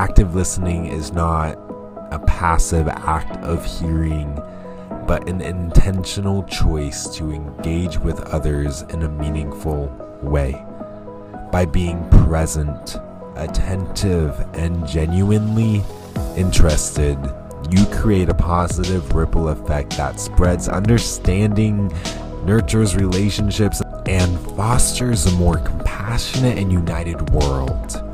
active listening is not a passive act of hearing, but an intentional choice to engage with others in a meaningful way. By being present, attentive, and genuinely interested, you create a positive ripple effect that spreads understanding, nurtures relationships, and fosters a more compassionate and united world.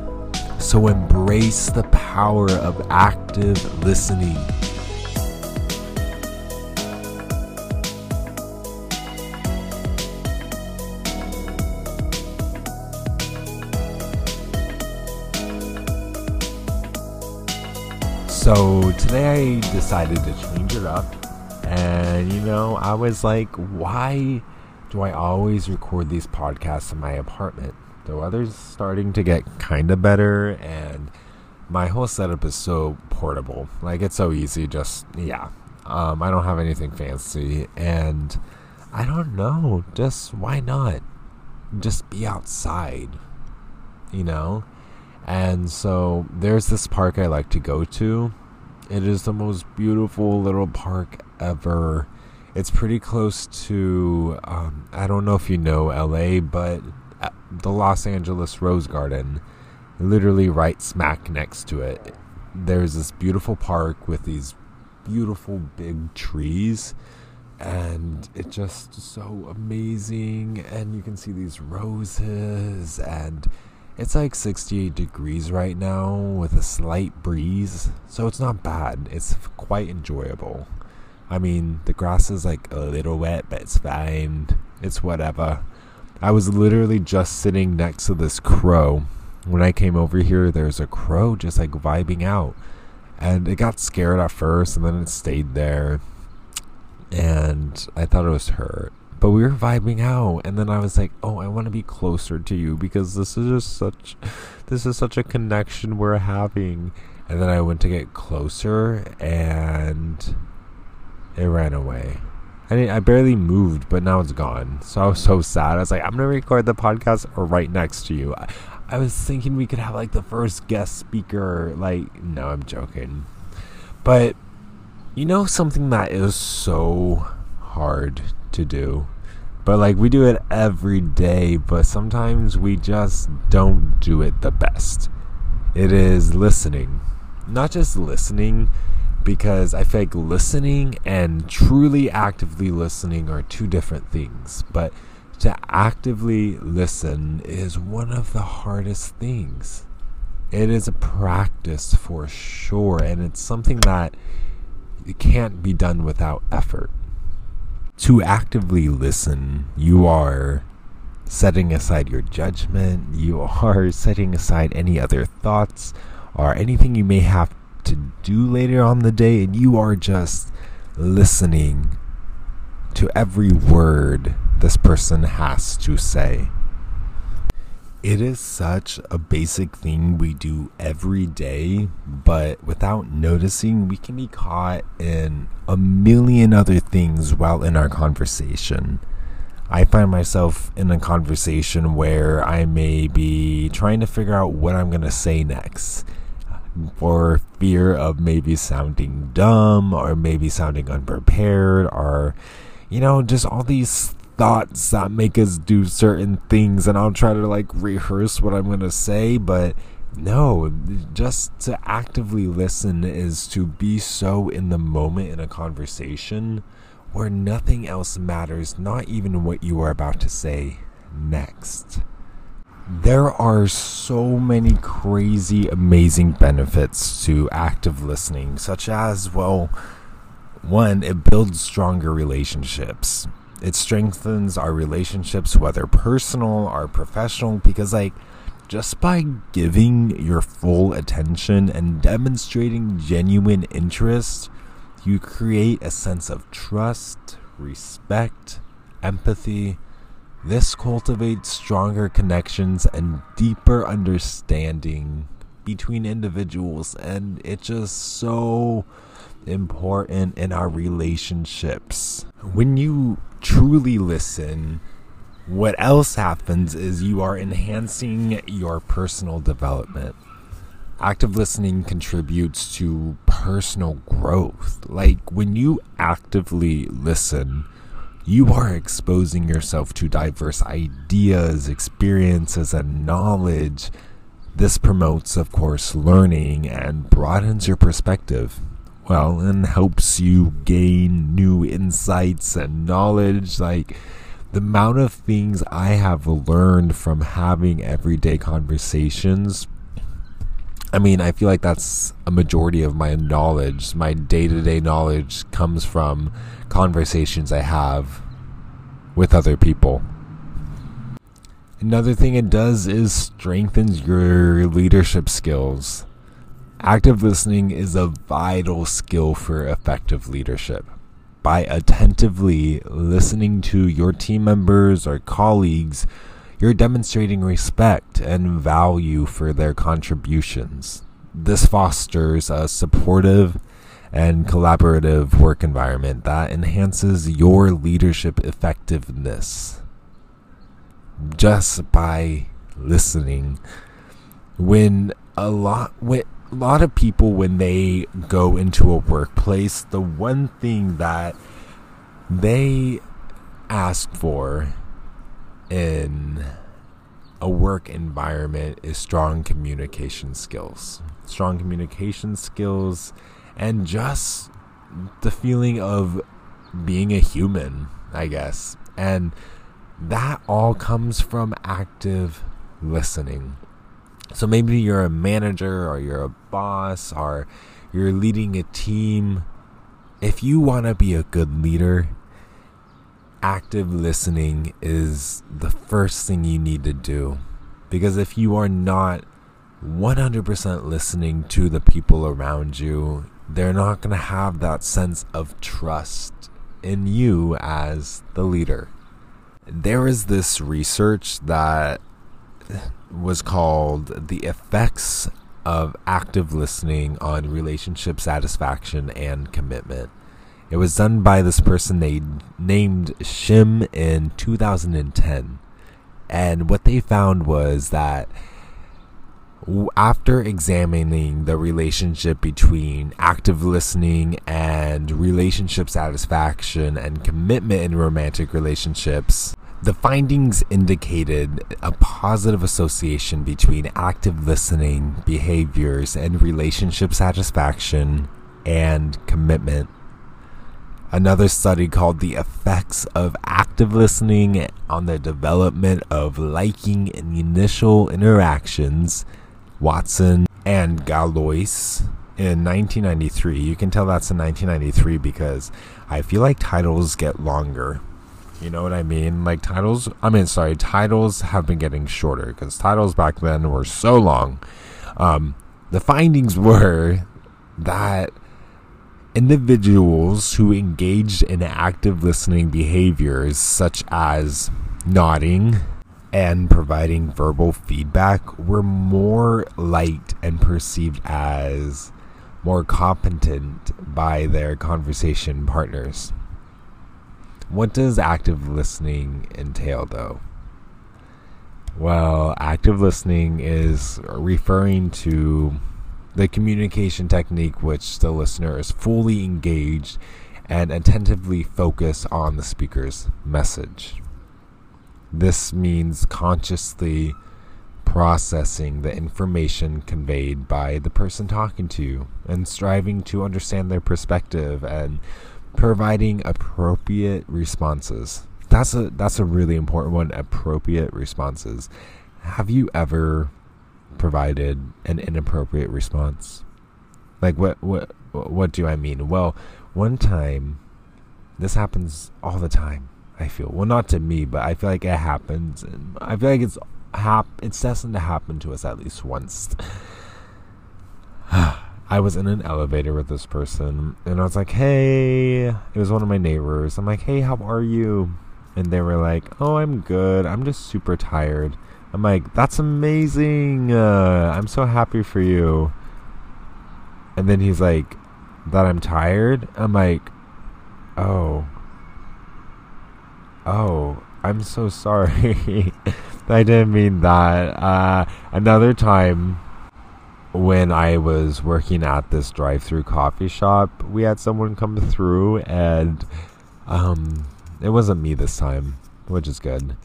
So embrace the power of active listening. So today I decided to change it up. And you know, I was like, why do I always record these podcasts in my apartment? The weather's starting to get kind of better, and my whole setup is so portable. Like, it's so easy, just, yeah. Um, I don't have anything fancy, and I don't know, just why not? Just be outside, you know? And so there's this park I like to go to. It is the most beautiful little park ever. It's pretty close to, um, I don't know if you know LA, but the Los Angeles Rose Garden, literally right smack next to it. There's this beautiful park with these beautiful big trees and it's just so amazing and you can see these roses and it's like 68 degrees right now with a slight breeze, so it's not bad. It's quite enjoyable. I mean, the grass is like a little wet, but it's fine. It's whatever. I was literally just sitting next to this crow. When I came over here, there's a crow just like vibing out. And it got scared at first, and then it stayed there. And I thought it was hurt. but we were vibing out and then i was like oh i want to be closer to you because this is just such this is such a connection we're having and then i went to get closer and it ran away I, I barely moved but now it's gone so i was so sad i was like i'm gonna record the podcast right next to you I, I was thinking we could have like the first guest speaker like no i'm joking but you know something that is so hard to do. But like we do it every day, but sometimes we just don't do it the best. It is listening. Not just listening, because I feel like listening and truly actively listening are two different things. But to actively listen is one of the hardest things. It is a practice for sure, and it's something that can't be done without effort to actively listen, you are setting aside your judgment, you are setting aside any other thoughts or anything you may have to do later on the day, and you are just listening to every word this person has to say. It is such a basic thing we do every day, but without noticing, we can be caught in a million other things while in our conversation. I find myself in a conversation where I may be trying to figure out what I'm going to say next for fear of maybe sounding dumb or maybe sounding unprepared or, you know, just all these thoughts that make us do certain things. And I'll try to like rehearse what I'm going to say but no just to actively listen is to be so in the moment in a conversation where nothing else matters not even what you are about to say next there are so many crazy amazing benefits to active listening such as well one it builds stronger relationships it strengthens our relationships, whether personal or professional, because, like, just by giving your full attention and demonstrating genuine interest, you create a sense of trust, respect, empathy. This cultivates stronger connections and deeper understanding between individuals, and it's just so important in our relationships. When you truly listen, what else happens is you are enhancing your personal development. active listening contributes to personal growth. Like when you actively listen, you are exposing yourself to diverse ideas, experiences, and knowledge. This promotes, of course, learning and broadens your perspective. Well, and helps you gain new insights and knowledge. Like the amount of things I have learned from having everyday conversations. I mean, I feel like that's a majority of my knowledge. My day to day knowledge comes from conversations I have with other people. Another thing it does is strengthens your leadership skills. Active listening is a vital skill for effective leadership. By attentively listening to your team members or colleagues, you're demonstrating respect and value for their contributions. This fosters a supportive and collaborative work environment that enhances your leadership effectiveness just by listening. When a lot when a lot of people when they go into a workplace, the one thing that they ask for in a work environment is strong communication skills. Strong communication skills and just the feeling of being a human, I guess. And that all comes from active listening. So maybe you're a manager or you're a boss or you're leading a team. If you want to be a good leader, active listening is the first thing you need to do. Because if you are not 100% listening to the people around you, they're not going to have that sense of trust in you as the leader. There is this research that was called The Effects of Active Listening on Relationship Satisfaction and Commitment. It was done by this person they named Shim in 2010. And what they found was that after examining the relationship between active listening and relationship satisfaction and commitment in romantic relationships, the findings indicated a positive association between active listening behaviors and relationship satisfaction and commitment. Another study called The Effects of Active Listening on the Development of Liking in Initial Interactions, Watson and Galois in 1993. You can tell that's in 1993 because I feel like titles get longer. You know what I mean? Like titles, I mean, sorry, titles have been getting shorter because titles back then were so long. Um, the findings were that individuals who engaged in active listening behaviors such as nodding and providing verbal feedback were more liked and perceived as more competent by their conversation partners. What does active listening entail, though? Well, active listening is referring to the communication technique which the listener is fully engaged and attentively focused on the speaker's message. This means consciously processing the information conveyed by the person talking to you and striving to understand their perspective and providing appropriate responses. That's a that's a really important one, appropriate responses. Have you ever provided an inappropriate response? Like what what what do I mean? Well, one time this happens all the time. I feel well, not to me, but I feel like it happens, and I feel like it's hap- it's destined to happen to us at least once. I was in an elevator with this person, and I was like, "Hey," it was one of my neighbors. I'm like, "Hey, how are you?" And they were like, "Oh, I'm good. I'm just super tired." I'm like, "That's amazing. Uh, I'm so happy for you." And then he's like, "That I'm tired." I'm like, "Oh." Oh, I'm so sorry. I didn't mean that. Uh, another time when I was working at this drive through coffee shop, we had someone come through and um it wasn't me this time, which is good.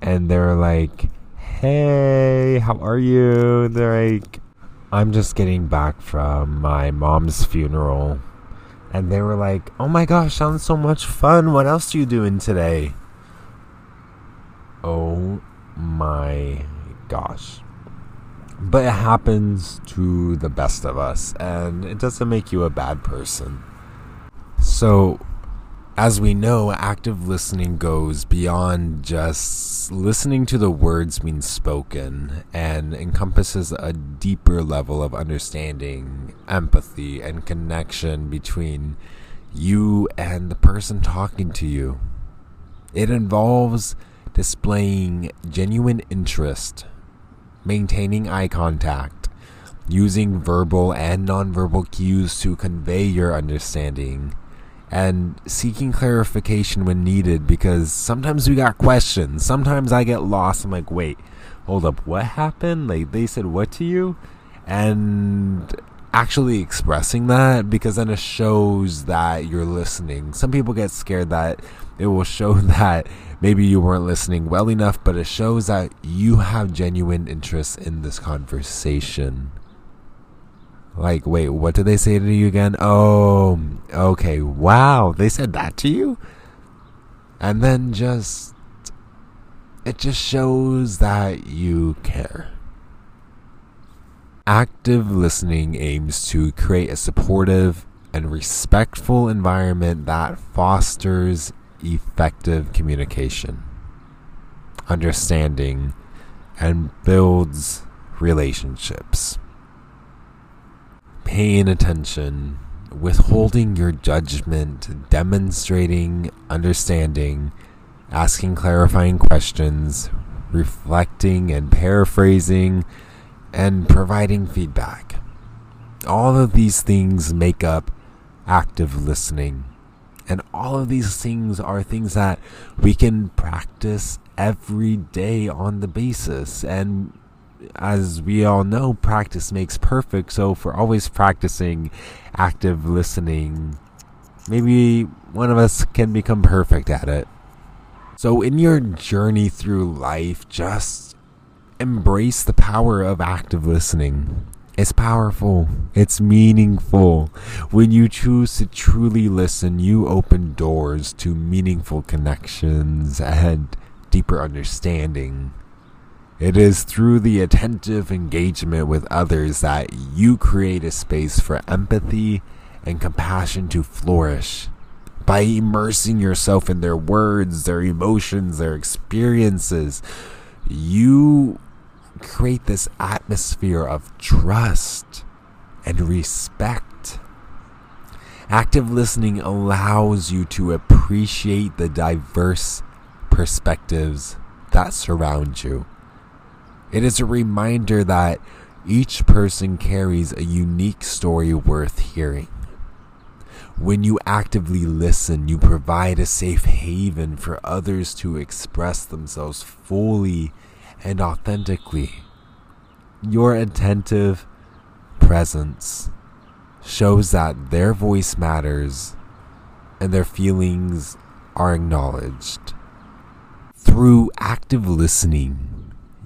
And they were like, Hey, how are you? They're like I'm just getting back from my mom's funeral. And they were like, Oh my gosh, sounds so much fun. What else are you doing today? Oh my gosh. But it happens to the best of us, and it doesn't make you a bad person. So, as we know, active listening goes beyond just listening to the words being spoken and encompasses a deeper level of understanding, empathy, and connection between you and the person talking to you. It involves displaying genuine interest maintaining eye contact, using verbal and nonverbal cues to convey your understanding, and seeking clarification when needed because sometimes we got questions. Sometimes I get lost. I'm like, wait, hold up, what happened? Like, they said what to you? And actually expressing that because then it shows that you're listening. Some people get scared that it will show that maybe you weren't listening well enough, but it shows that you have genuine interest in this conversation. Like, wait, what did they say to you again? Oh, okay, wow, they said that to you? And then just, it just shows that you care. Active listening aims to create a supportive and respectful environment that fosters effective communication, understanding, and builds relationships. Paying attention, withholding your judgment, demonstrating understanding, asking clarifying questions, reflecting and paraphrasing, and providing feedback. All of these things make up active listening. And all of these things are things that we can practice every day on the basis. And as we all know, practice makes perfect. So if we're always practicing active listening, maybe one of us can become perfect at it. So in your journey through life, just embrace the power of active listening. It's powerful. It's meaningful. When you choose to truly listen, you open doors to meaningful connections and deeper understanding. It is through the attentive engagement with others that you create a space for empathy and compassion to flourish. By immersing yourself in their words, their emotions, their experiences, you create this atmosphere of trust and respect. Active listening allows you to appreciate the diverse perspectives that surround you. It is a reminder that each person carries a unique story worth hearing. When you actively listen, you provide a safe haven for others to express themselves fully and authentically. Your attentive presence shows that their voice matters and their feelings are acknowledged. Through active listening,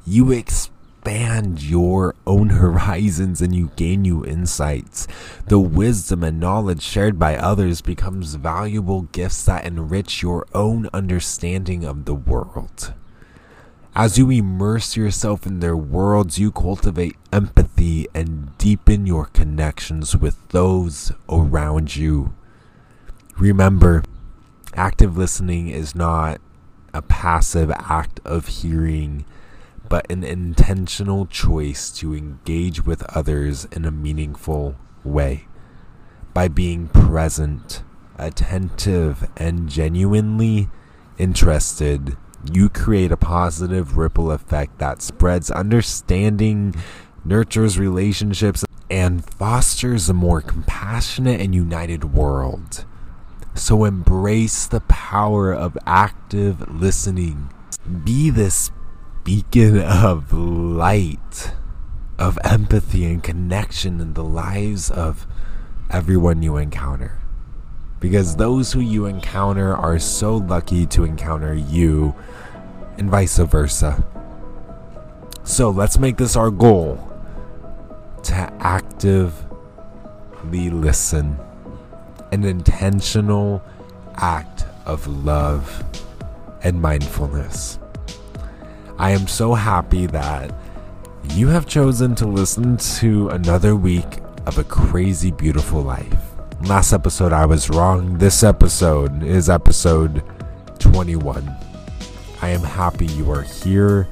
you expand your own horizons and you gain new insights. The wisdom and knowledge shared by others becomes valuable gifts that enrich your own understanding of the world. As you immerse yourself in their worlds, you cultivate empathy and deepen your connections with those around you. Remember, active listening is not a passive act of hearing, but an intentional choice to engage with others in a meaningful way. By being present, attentive, and genuinely interested, you create a positive ripple effect that spreads understanding, nurtures relationships, and fosters a more compassionate and united world. So embrace the power of active listening. Be this beacon of light of empathy and connection in the lives of everyone you encounter. Because those who you encounter are so lucky to encounter you, and vice versa. So let's make this our goal to actively listen, an intentional act of love and mindfulness. I am so happy that you have chosen to listen to another week of a crazy, beautiful life. Last episode, I was wrong. This episode is episode 21. I am happy you are here.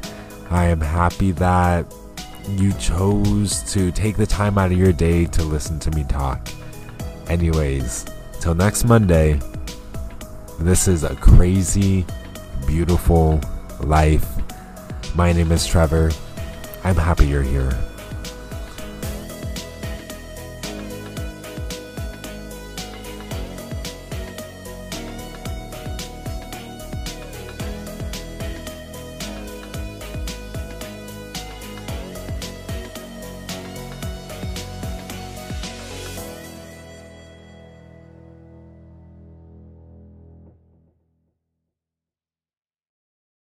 I am happy that you chose to take the time out of your day to listen to me talk. Anyways, till next Monday, this is a crazy, beautiful life. My name is Trevor. I'm happy you're here.